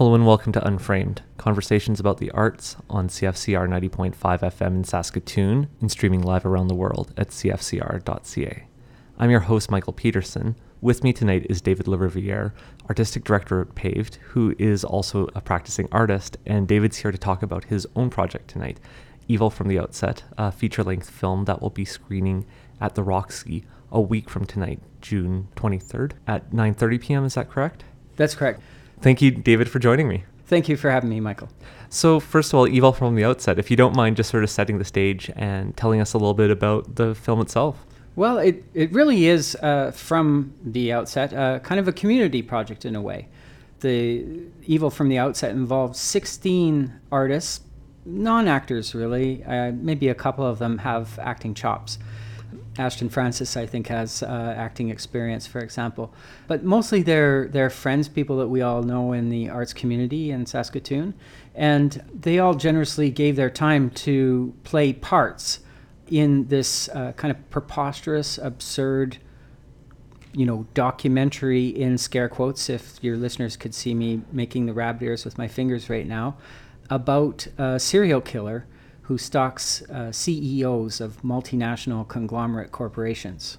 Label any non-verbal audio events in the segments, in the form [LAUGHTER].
Hello and welcome to Unframed, conversations about the arts on CFCR 90.5 FM in Saskatoon and streaming live around the world at cfcr.ca. I'm your host, Michael Peterson. With me tonight is David LaRiviere, artistic director at Paved, who is also a practicing artist, and David's here to talk about his own project tonight, Evil from the Outset, a feature-length film that will be screening at the Roxy a week from tonight, June 23rd at 9:30 p.m. Is that correct? That's correct. Thank you, David, for joining me. Thank you for having me, Michael. So, first of all, Evil from the Outset, if you don't mind just sort of setting the stage and telling us a little bit about the film itself. Well, it, it really is, uh, from the outset, uh, kind of a community project in a way. The Evil from the Outset involves 16 artists, non actors really. Uh, maybe a couple of them have acting chops. Ashton Francis, I think, has uh, acting experience, for example. But mostly they're, they're friends, people that we all know in the arts community in Saskatoon. And they all generously gave their time to play parts in this uh, kind of preposterous, absurd, you know, documentary in scare quotes, if your listeners could see me making the rabbit ears with my fingers right now, about a serial killer who stalks uh, CEOs of multinational conglomerate corporations.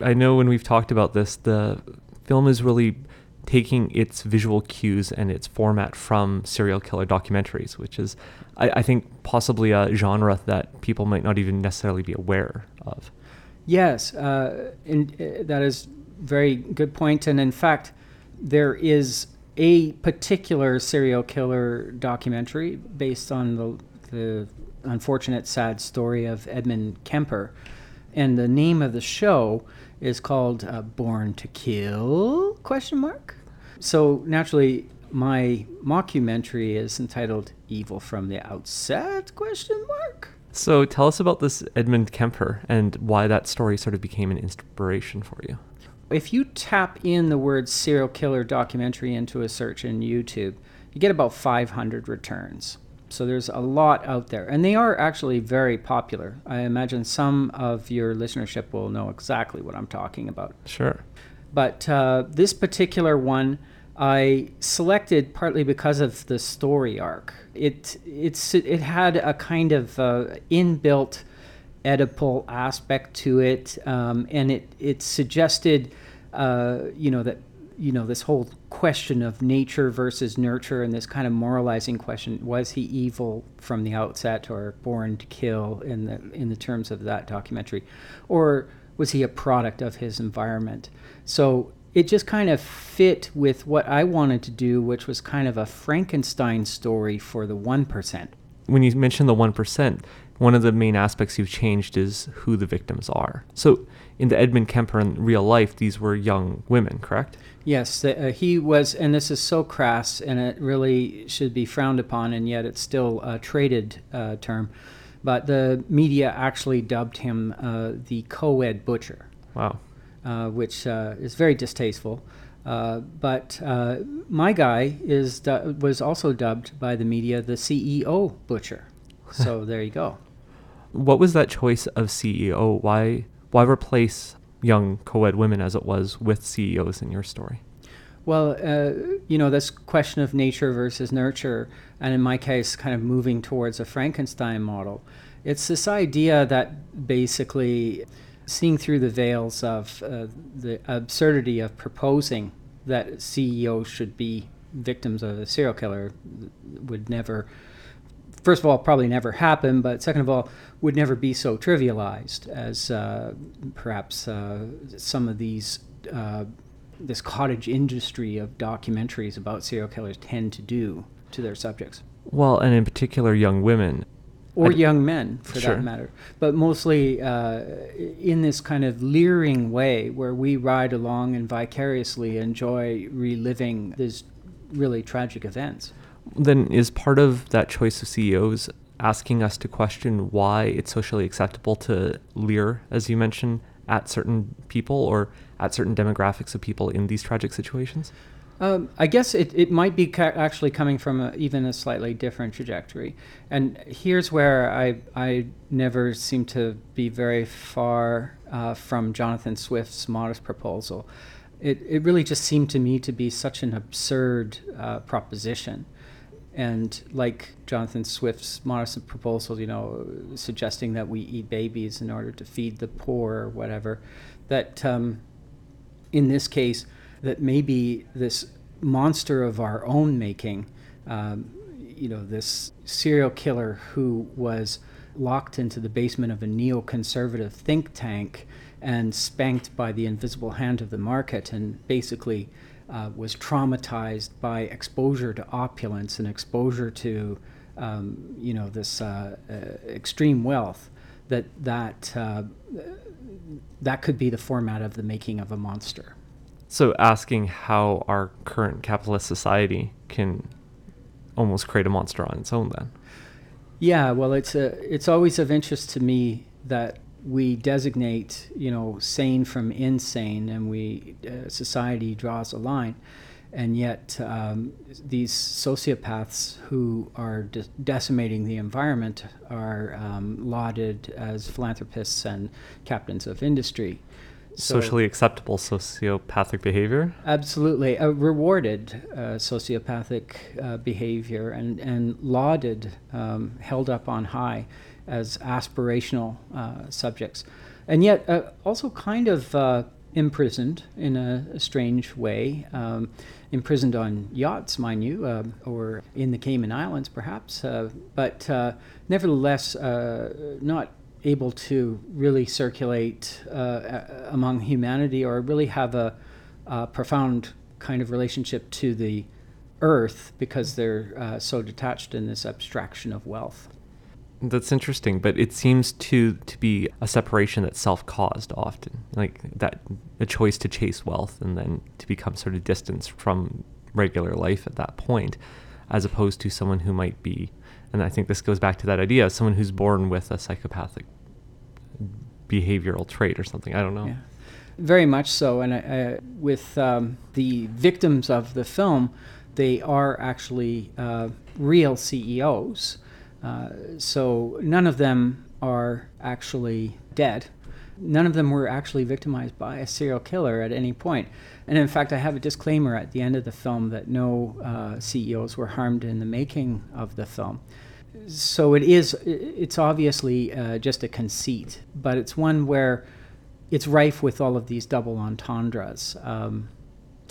I know when we've talked about this, the film is really taking its visual cues and its format from serial killer documentaries, which is, I, I think, possibly a genre that people might not even necessarily be aware of. Yes, uh, and, uh, that is very good point. And in fact, there is a particular serial killer documentary based on the, the unfortunate, sad story of Edmund Kemper. And the name of the show is called uh, Born to Kill? Question mark. So naturally, my mockumentary is entitled Evil from the Outset? Question mark. So tell us about this Edmund Kemper and why that story sort of became an inspiration for you. If you tap in the word serial killer documentary into a search in YouTube, you get about 500 returns. So there's a lot out there, and they are actually very popular. I imagine some of your listenership will know exactly what I'm talking about. Sure. But uh, this particular one, I selected partly because of the story arc. It it's it had a kind of uh, inbuilt Oedipal aspect to it, um, and it it suggested, uh, you know, that you know this whole question of nature versus nurture and this kind of moralizing question was he evil from the outset or born to kill in the in the terms of that documentary? Or was he a product of his environment? So it just kind of fit with what I wanted to do which was kind of a Frankenstein story for the 1% when you mention the 1% one of the main aspects you've changed is who the victims are. So in the Edmund Kemper in real life these were young women correct Yes, uh, he was, and this is so crass, and it really should be frowned upon, and yet it's still a traded uh, term. But the media actually dubbed him uh, the co-ed butcher. Wow. Uh, which uh, is very distasteful. Uh, but my guy is du- was also dubbed by the media the CEO butcher. [LAUGHS] So there you go. What was that choice of CEO? Why why replace young co-ed women as it was with CEOs in your story? Well, uh, you know, this question of nature versus nurture, and in my case, kind of moving towards a Frankenstein model. It's this idea that basically seeing through the veils of uh, the absurdity of proposing that CEOs should be victims of a serial killer would never first of all, probably never happen, but second of all, would never be so trivialized as uh, perhaps uh, some of these, uh, this cottage industry of documentaries about serial killers tend to do to their subjects. Well, and in particular, young women. Or I'd, young men, for sure. that matter. But mostly uh, in this kind of leering way where we ride along and vicariously enjoy reliving these really tragic events then is part of that choice of CEOs asking us to question why it's socially acceptable to leer, as you mentioned, at certain people or at certain demographics of people in these tragic situations? Um, I guess it, it might be ca- actually coming from a, even a slightly different trajectory. And here's where I, I never seem to be very far uh, from Jonathan Swift's modest proposal it, it really just seemed to me to be such an absurd uh, proposition. And like Jonathan Swift's modest proposal, you know, suggesting that we eat babies in order to feed the poor or whatever, that um, in this case, that maybe this monster of our own making, um, you know, this serial killer who was locked into the basement of a neoconservative think tank and spanked by the invisible hand of the market and basically uh, was traumatized by exposure to opulence and exposure to um, you know this uh, uh, extreme wealth that that uh, that could be the format of the making of a monster. So asking how our current capitalist society can almost create a monster on its own then. Yeah, well, it's a, it's always of interest to me that we designate, you know, sane from insane, and we uh, society draws a line, and yet um, these sociopaths who are de- decimating the environment are um, lauded as philanthropists and captains of industry. So, Socially acceptable sociopathic behavior? Absolutely. Rewarded uh, sociopathic uh, behavior and, and lauded, um, held up on high as aspirational uh, subjects. And yet, uh, also kind of uh, imprisoned in a, a strange way. Um, imprisoned on yachts, mind you, uh, or in the Cayman Islands, perhaps, but nevertheless, not able to really circulate uh, among humanity or really have a, a, profound kind of relationship to the earth because they're uh, so detached in this abstraction of wealth. That's interesting, but it seems to to be a separation that's self-caused often, like that a choice to chase wealth and then to become sort of distanced from regular life at that point, as opposed to someone who might be and I think this goes back to that idea of someone who's born with a psychopathic behavioral trait or something. I don't know. Yeah. Very much so. And uh, with um, the victims of the film, they are actually uh, real CEOs. Uh, so none of them are actually dead. None of them were actually victimized by a serial killer at any point. And in fact, I have a disclaimer at the end of the film that no uh, CEOs were harmed in the making of the film so it is it's obviously uh, just a conceit but it's one where it's rife with all of these double entendres um,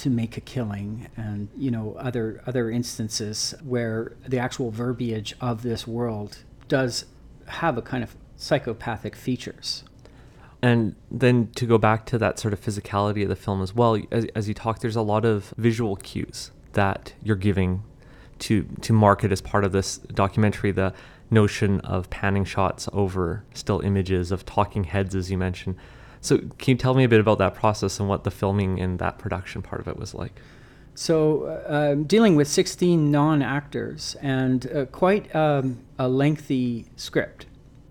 to make a killing and you know other other instances where the actual verbiage of this world does have a kind of psychopathic features and then to go back to that sort of physicality of the film as well as, as you talk there's a lot of visual cues that you're giving to to market as part of this documentary the notion of panning shots over still images of talking heads, as you mentioned. So, can you tell me a bit about that process and what the filming and that production part of it was like? So, uh, dealing with 16 non actors and uh, quite um, a lengthy script.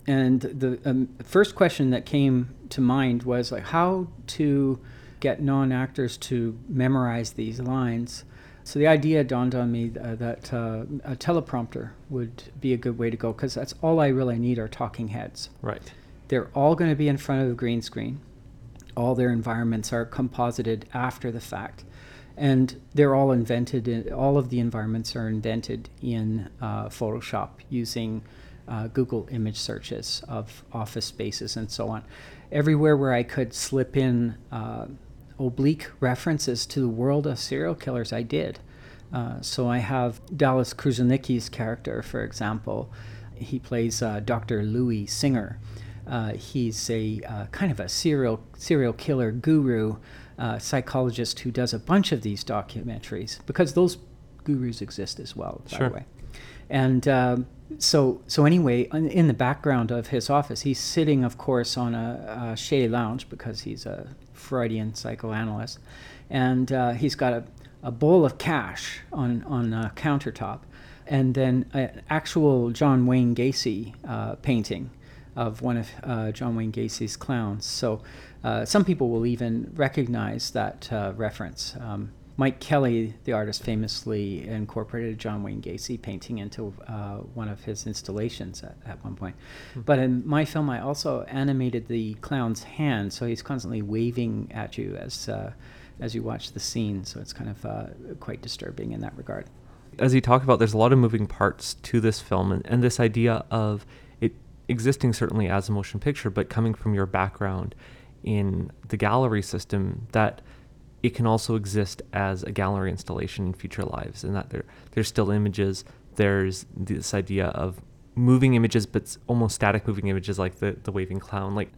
And the um, first question that came to mind was like how to get non actors to memorize these lines so the idea dawned on me uh, that uh, a teleprompter would be a good way to go because that's all I really need are talking heads. Right. They're all going to be in front of the green screen. All their environments are composited after the fact. And they're all invented, in, all of the environments are invented in uh, Photoshop using uh, Google image searches of office spaces and so on. Everywhere where I could slip in uh, oblique references to the world of serial killers, I did. Uh, so I have Dallas Kruznicki's character, for example. He plays uh, Dr. Louis Singer. Uh, he's a uh, kind of a serial serial killer guru, uh, psychologist who does a bunch of these documentaries because those gurus exist as well, by sure. the way. And um, so, so anyway, in the background of his office, he's sitting, of course, on a, a chaise lounge because he's a Freudian psychoanalyst, and uh, he's got a, a bowl of cash on on a countertop, and then an actual John Wayne Gacy uh, painting of one of uh, John Wayne Gacy's clowns. So uh, some people will even recognize that uh, reference. Um, Mike Kelley, the artist, famously incorporated John Wayne Gacy painting into uh, one of his installations at, at one point. Mm-hmm. But in my film, I also animated the clown's hand, so he's constantly waving at you as uh, as you watch the scene. So it's kind of uh, quite disturbing in that regard. As you talk about, there's a lot of moving parts to this film, and, and this idea of existing certainly as a motion picture, but coming from your background in the gallery system, that it can also exist as a gallery installation in future lives, and that there there's still images. There's this idea of moving images, but almost static moving images, like the the waving clown, like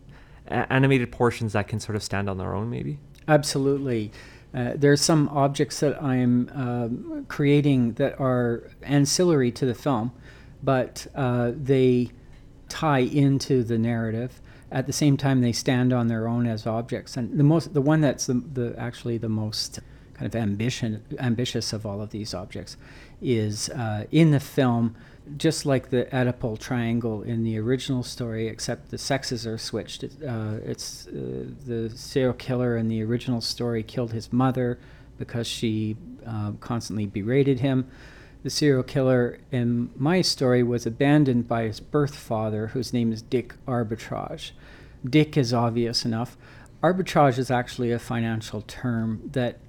a- animated portions that can sort of stand on their own, maybe. Absolutely. Uh, there's some objects that I'm um, creating that are ancillary to the film, but uh, they tie into the narrative. At the same time, they stand on their own as objects. And the most, the one that's the, the actually the most kind of ambition, ambitious of all of these objects, is uh, in the film just like the Oedipal triangle in the original story, except the sexes are switched. It, uh, it's uh, the serial killer in the original story killed his mother because she uh, constantly berated him. The serial killer in my story was abandoned by his birth father, whose name is Dick Arbitrage. Dick is obvious enough. Arbitrage is actually a financial term that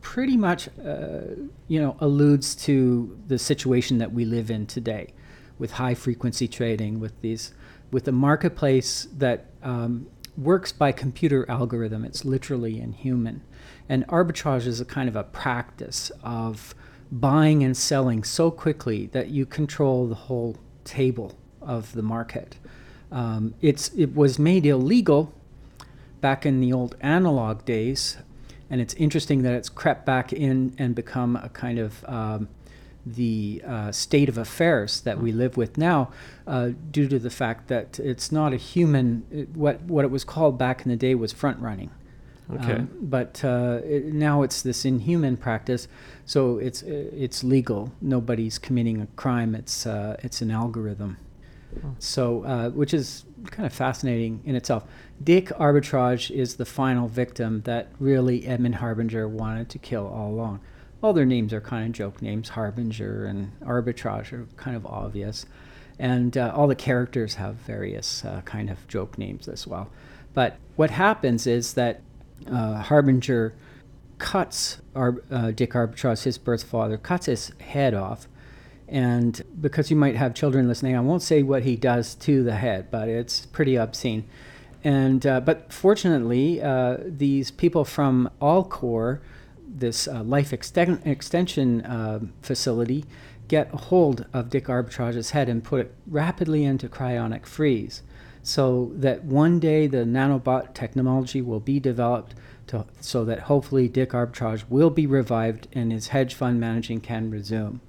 pretty much, uh, you know, alludes to the situation that we live in today, with high frequency trading, with these, with a marketplace that um, works by computer algorithm. It's literally inhuman, and arbitrage is a kind of a practice of buying and selling so quickly that you control the whole table of the market. Um, it's it was made illegal back in the old analog days and it's interesting that it's crept back in and become a kind of um, the uh, state of affairs that we live with now, uh, due to the fact that it's not a human. It, what what it was called back in the day was front running. Okay. Um, but uh, it, now it's this inhuman practice, so it's it's legal. Nobody's committing a crime. It's uh, it's an algorithm. So, uh, which is kind of fascinating in itself. Dick Arbitrage is the final victim that really Edmund Harbinger wanted to kill all along. All their names are kind of joke names. Harbinger and Arbitrage are kind of obvious. And uh, all the characters have various uh, kind of joke names as well. But what happens is that Harbinger cuts Ar- uh, Dick Arbitrage, his birth father, cuts his head off and because you might have children listening, I won't say what he does to the head, but it's pretty obscene. And uh, but fortunately, uh, these people from Alcor, this uh, life exten- extension uh, facility, get a hold of Dick Arbitrage's head and put it rapidly into cryonic freeze, so that one day the nanobot technology will be developed to, so that hopefully Dick Arbitrage will be revived and his hedge fund managing can resume.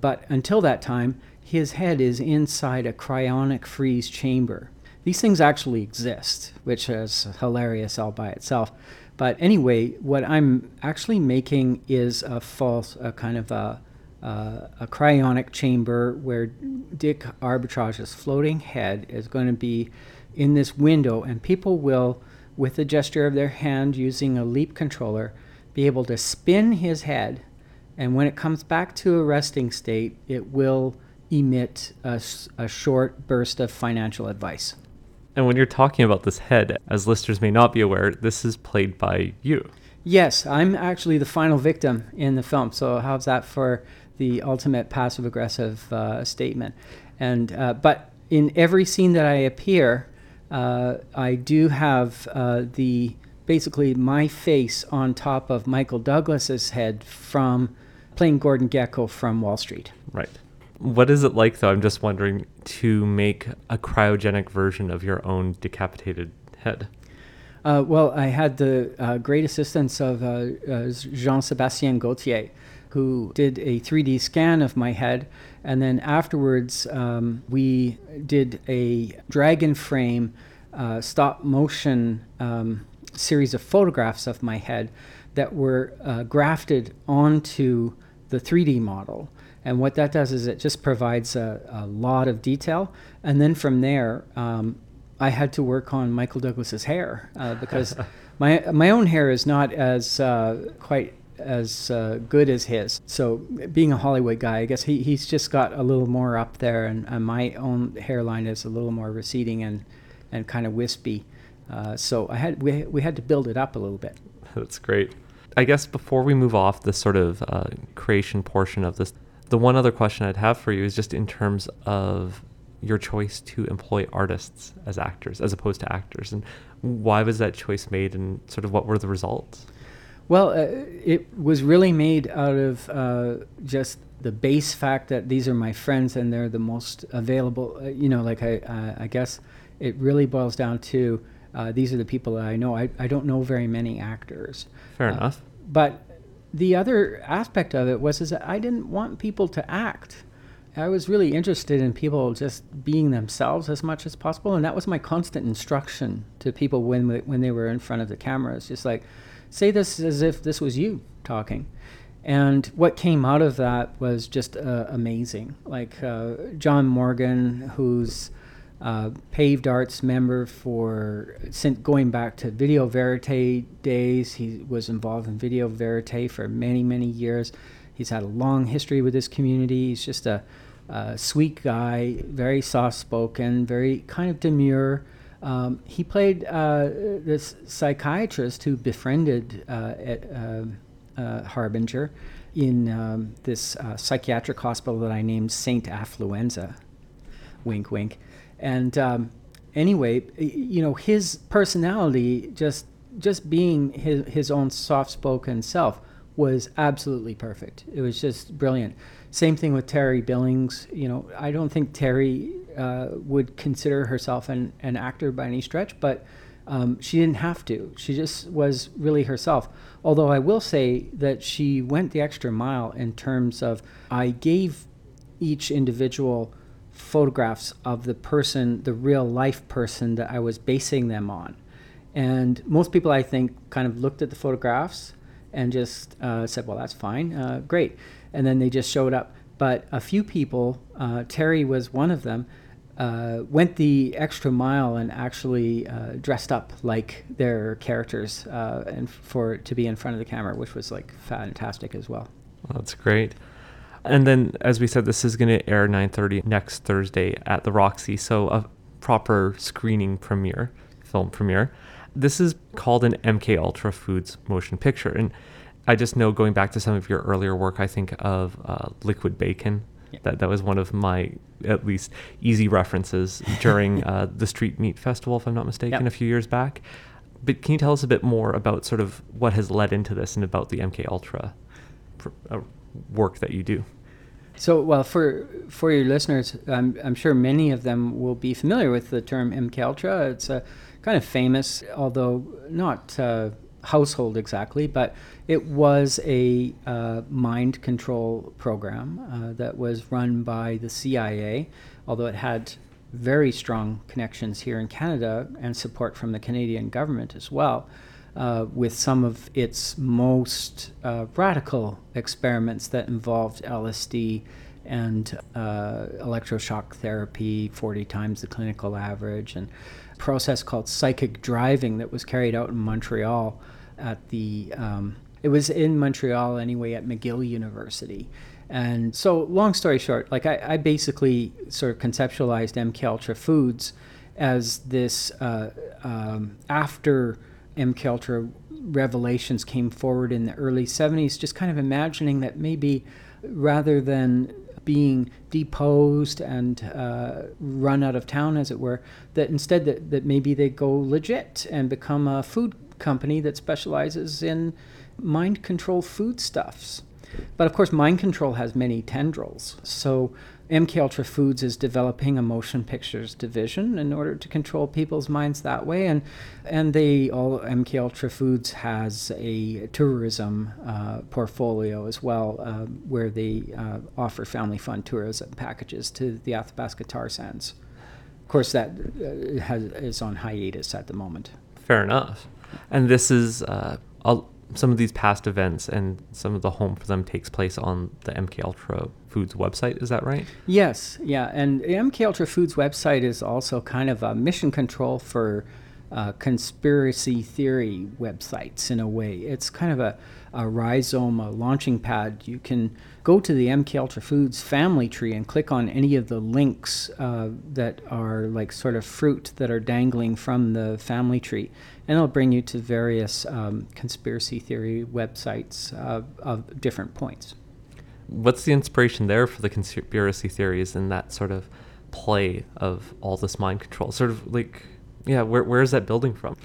But until that time, his head is inside a cryonic freeze chamber. These things actually exist, which is hilarious all by itself. But anyway, what I'm actually making is a false, a kind of a, uh, a cryonic chamber where Dick Arbitrage's floating head is going to be in this window, and people will, with a gesture of their hand using a leap controller, be able to spin his head and when it comes back to a resting state, it will emit a, a, short burst of financial advice. And when you're talking about this head, as listeners may not be aware, this is played by you. Yes, I'm actually the final victim in the film. So how's that for the ultimate passive aggressive uh, statement? And uh, but in every scene that I appear, uh, I do have uh, the basically my face on top of Michael Douglas's head from playing Gordon Gekko from Wall Street. Right. What is it like, though? I'm just wondering to make a cryogenic version of your own decapitated head. Uh, well, I had the uh, great assistance of uh, uh Jean Sebastien Gauthier, who did a 3D scan of my head. And then afterwards, um, we did a Dragonframe uh, stop motion um, series of photographs of my head that were uh, grafted onto the 3D model. And what that does is it just provides a, a lot of detail. And then from there, um, I had to work on Michael Douglas's hair uh, because [LAUGHS] my my own hair is not as uh, quite as uh, good as his. So being a Hollywood guy, I guess he, he's just got a little more up there, and, and my own hairline is a little more receding and and kind of wispy. Uh, so I had we we had to build it up a little bit. That's great. I guess before we move off the sort of uh, creation portion of this, the one other question I'd have for you is just in terms of your choice to employ artists as actors as opposed to actors, and why was that choice made, and sort of what were the results? Well, uh, it was really made out of uh, just the base fact that these are my friends and they're the most available. Uh, you know, like I, uh, I guess it really boils down to uh, these are the people that I know. I, I don't know very many actors. Fair enough. But the other aspect of it was is that I didn't want people to act. I was really interested in people just being themselves as much as possible, and that was my constant instruction to people when when they were in front of the cameras. Just like, say this as if this was you talking. And what came out of that was just uh, amazing. Like uh, John Morgan, who's uh, paved arts member for since going back to Video Verite days. He was involved in Video Verite for many, many years. He's had a long history with this community. He's just a, a sweet guy, very soft spoken, very kind of demure. Um, he played uh, this psychiatrist who befriended uh, at, uh, uh, Harbinger in um, this uh, psychiatric hospital that I named Saint Affluenza. Wink, wink. And um, anyway, you know, his personality, just just being his his own soft-spoken self, was absolutely perfect. It was just brilliant. Same thing with Terry Billings. You know, I don't think Terry uh, would consider herself an, an actor by any stretch, but um, she didn't have to. She just was really herself. Although I will say that she went the extra mile in terms of I gave each individual photographs of the person, the real life person that I was basing them on. And most people, I think, kind of looked at the photographs and just uh, said, well, that's fine, uh, great. And then they just showed up. But a few people, uh, Terry was one of them, uh, went the extra mile and actually uh, dressed up like their characters uh, and for to be in front of the camera, which was like fantastic as well. well that's great. And then, as we said, this is going to air 9:30 next Thursday at the Roxy, so a proper screening premiere, film premiere. This is called an MK Ultra Foods motion picture, and I just know going back to some of your earlier work, I think of uh, Liquid Bacon. Yeah. That that was one of my at least easy references during [LAUGHS] uh, the Street Meat Festival, if I'm not mistaken, yep. a few years back. But can you tell us a bit more about sort of what has led into this and about the MK Ultra pr- uh, work that you do? So, well, for for your listeners, I'm, I'm sure many of them will be familiar with the term MK Ultra. It's a kind of famous, although not uh, household exactly, but it was a uh, mind control program uh, that was run by the CIA, although it had very strong connections here in Canada and support from the Canadian government as well uh, with some of its most uh, radical experiments that involved LSD and uh, electroshock therapy, 40 times the clinical average, and a process called psychic driving that was carried out in Montreal at the, um, it was in Montreal anyway, at McGill University. And so, long story short, like I, I basically sort of conceptualized MK Ultra Foods as this uh, um, after MKUltra revelations came forward in the early 70s, just kind of imagining that maybe rather than being deposed and uh, run out of town, as it were, that instead that, that maybe they go legit and become a food company that specializes in mind control foodstuffs. But of course, mind control has many tendrils. So MK Ultra Foods is developing a motion pictures division in order to control people's minds that way, and and they all MK Ultra Foods has a tourism uh, portfolio as well, uh, where they uh, offer family fun tourism packages to the Athabasca tar sands. Of course, that uh, has, is on hiatus at the moment. Fair enough, and this is. Uh, some of these past events and some of the home for them takes place on the MK Ultra Foods website. Is that right? Yes, yeah. And MK Ultra Foods website is also kind of a mission control for uh, conspiracy theory websites in a way. It's kind of a, a rhizome, a launching pad. You can go to the MK Ultra Foods family tree and click on any of the links uh, that are like sort of fruit that are dangling from the family tree, and it'll bring you to various um, conspiracy theory websites uh, of different points. What's the inspiration there for the conspiracy theories and that sort of play of all this mind control? Sort of like yeah, where, where is that building from?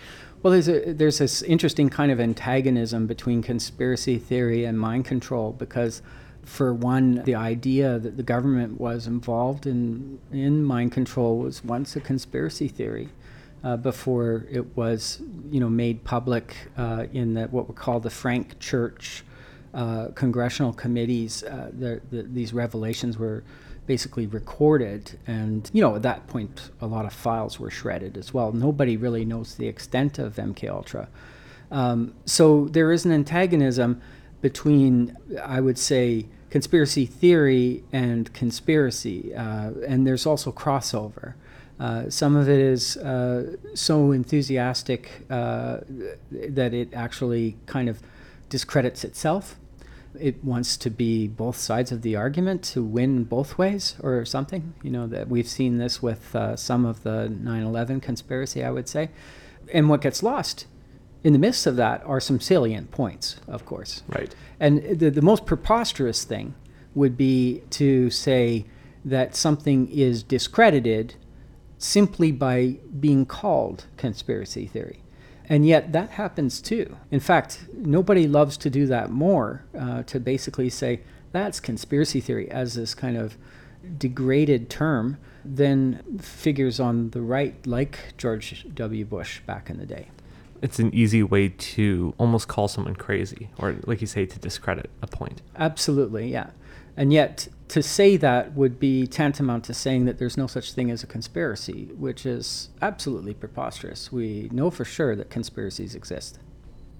Well, there's a, there's this interesting kind of antagonism between conspiracy theory and mind control because, for one, the idea that the government was involved in in mind control was once a conspiracy theory. Uh, before it was, you know, made public uh, in the, what were called the Frank Church uh, congressional committees. Uh, the, the, these revelations were basically recorded. And, you know, at that point, a lot of files were shredded as well. Nobody really knows the extent of MK Ultra. Um, so there is an antagonism between, I would say, conspiracy theory and conspiracy. Uh, and there's also crossover. Uh, some of it is uh, so enthusiastic uh, that it actually kind of discredits itself it wants to be both sides of the argument to win both ways or something. You know, that we've seen this with uh, some of the 9 11 conspiracy, I would say. And what gets lost in the midst of that are some salient points, of course. Right. And the, the most preposterous thing would be to say that something is discredited simply by being called conspiracy theory. And yet that happens too. In fact, nobody loves to do that more, uh, to basically say that's conspiracy theory as this kind of degraded term than figures on the right, like George W. Bush back in the day. It's an easy way to almost call someone crazy, or like you say, to discredit a point. Absolutely, yeah. And yet, to say that would be tantamount to saying that there's no such thing as a conspiracy, which is absolutely preposterous. We know for sure that conspiracies exist.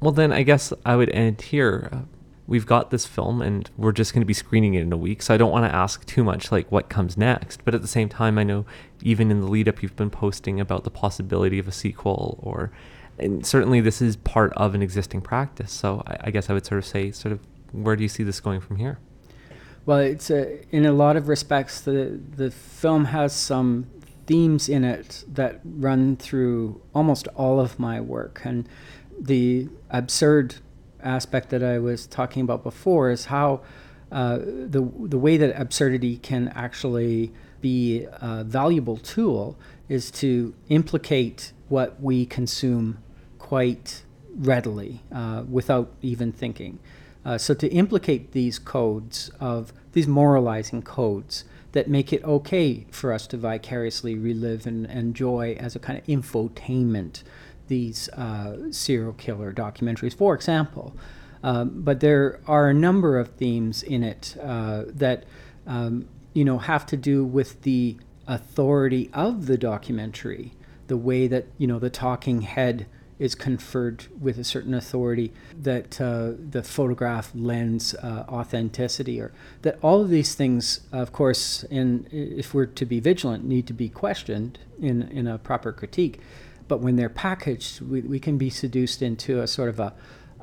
Well, then I guess I would end here. We've got this film and we're just going to be screening it in a week, so I don't want to ask too much like what comes next. But at the same time, I know even in the lead up, you've been posting about the possibility of a sequel or. And certainly, this is part of an existing practice. So I, I guess I would sort of say, sort of, where do you see this going from here? Well, it's a, in a lot of respects, the, the film has some themes in it that run through almost all of my work. And the absurd aspect that I was talking about before is how uh, the, the way that absurdity can actually be a valuable tool is to implicate what we consume quite readily uh, without even thinking. Uh, so to implicate these codes of these moralizing codes that make it okay for us to vicariously relive and enjoy as a kind of infotainment these uh, serial killer documentaries, for example. Um, but there are a number of themes in it uh, that um, you know have to do with the authority of the documentary, the way that you know the talking head is conferred with a certain authority, that uh, the photograph lends uh, authenticity, or that all of these things, of course, in, if we're to be vigilant, need to be questioned in, in a proper critique. But when they're packaged, we, we can be seduced into a sort of a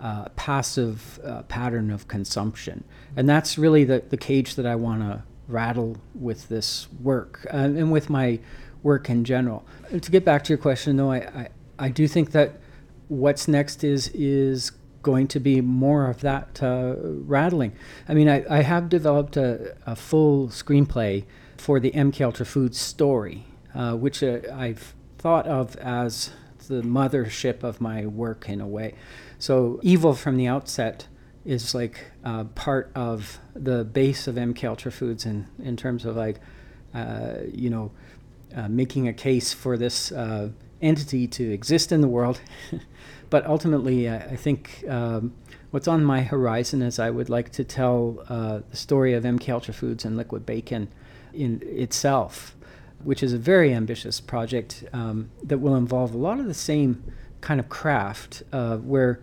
uh, passive uh, pattern of consumption. And that's really the, the cage that I want to rattle with this work uh, and with my work in general. To get back to your question, though, I, I I do think that what's next is is going to be more of that uh, rattling. I mean, I, I have developed a, a full screenplay for the MK Ultra Foods story, uh, which uh, I've thought of as the mothership of my work in a way. So, evil from the outset is like uh, part of the base of MK Ultra Foods in, in terms of like, uh, you know, uh, making a case for this entity to exist in the world. [LAUGHS] but ultimately, I, I think um, what's on my horizon is I would like to tell uh, the story of MK Ultra Foods and Liquid Bacon in itself, which is a very ambitious project um, that will involve a lot of the same kind of craft uh, where,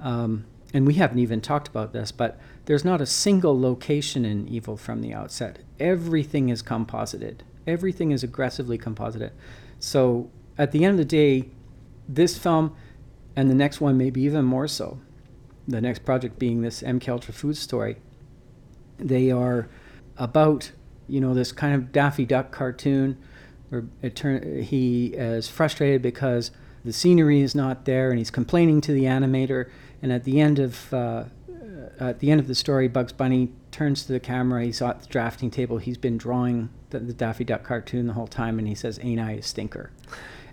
um, and we haven't even talked about this, but there's not a single location in Evil from the outset. Everything is composited. Everything is aggressively composited. So at the end of the day, this film and the next one, maybe even more so, the next project being this MK Ultra food story, they are about you know this kind of Daffy Duck cartoon where turn he is frustrated because the scenery is not there and he's complaining to the animator. And at the end of uh, at the end of the story Bugs Bunny turns to the camera he's at the drafting table he's been drawing the, the Daffy Duck cartoon the whole time and he says ain't I a stinker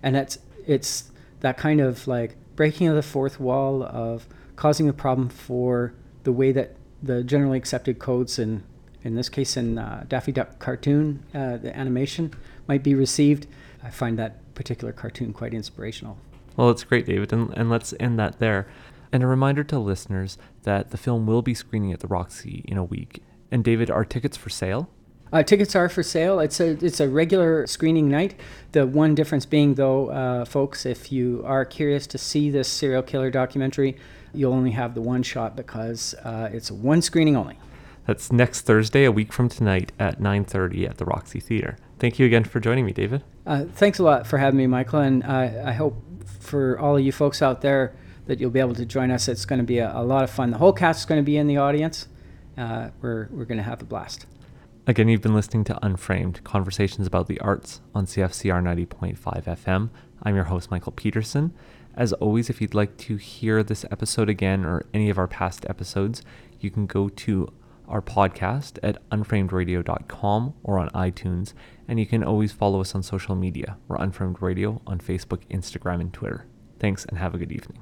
and that's it's that kind of like breaking of the fourth wall of causing a problem for the way that the generally accepted codes and in this case in uh, Daffy Duck cartoon, uh, the animation might be received. I find that particular cartoon quite inspirational. Well, it's great, David, and, and let's end that there. And a reminder to listeners that the film will be screening at the Roxy in a week. And David, are tickets for sale? Uh, tickets are for sale. It's a it's a regular screening night. The one difference being, though, uh, folks, if you are curious to see this serial killer documentary, you'll only have the one shot because uh, it's one screening only. That's next Thursday, a week from tonight at 9:30 at the Roxy Theater. Thank you again for joining me, David. Uh, thanks a lot for having me, Michael, and I, I hope for all of you folks out there that you'll be able to join us. It's going to be a, a lot of fun. The whole cast is going to be in the audience. Uh, we're we're going to have a blast. Again, you've been listening to Unframed Conversations about the Arts on CFCR 90.5 FM. I'm your host, Michael Peterson. As always, if you'd like to hear this episode again or any of our past episodes, you can go to our podcast at unframedradio.com or on iTunes, and you can always follow us on social media. We're Unframed Radio on Facebook, Instagram, and Twitter. Thanks, and have a good evening.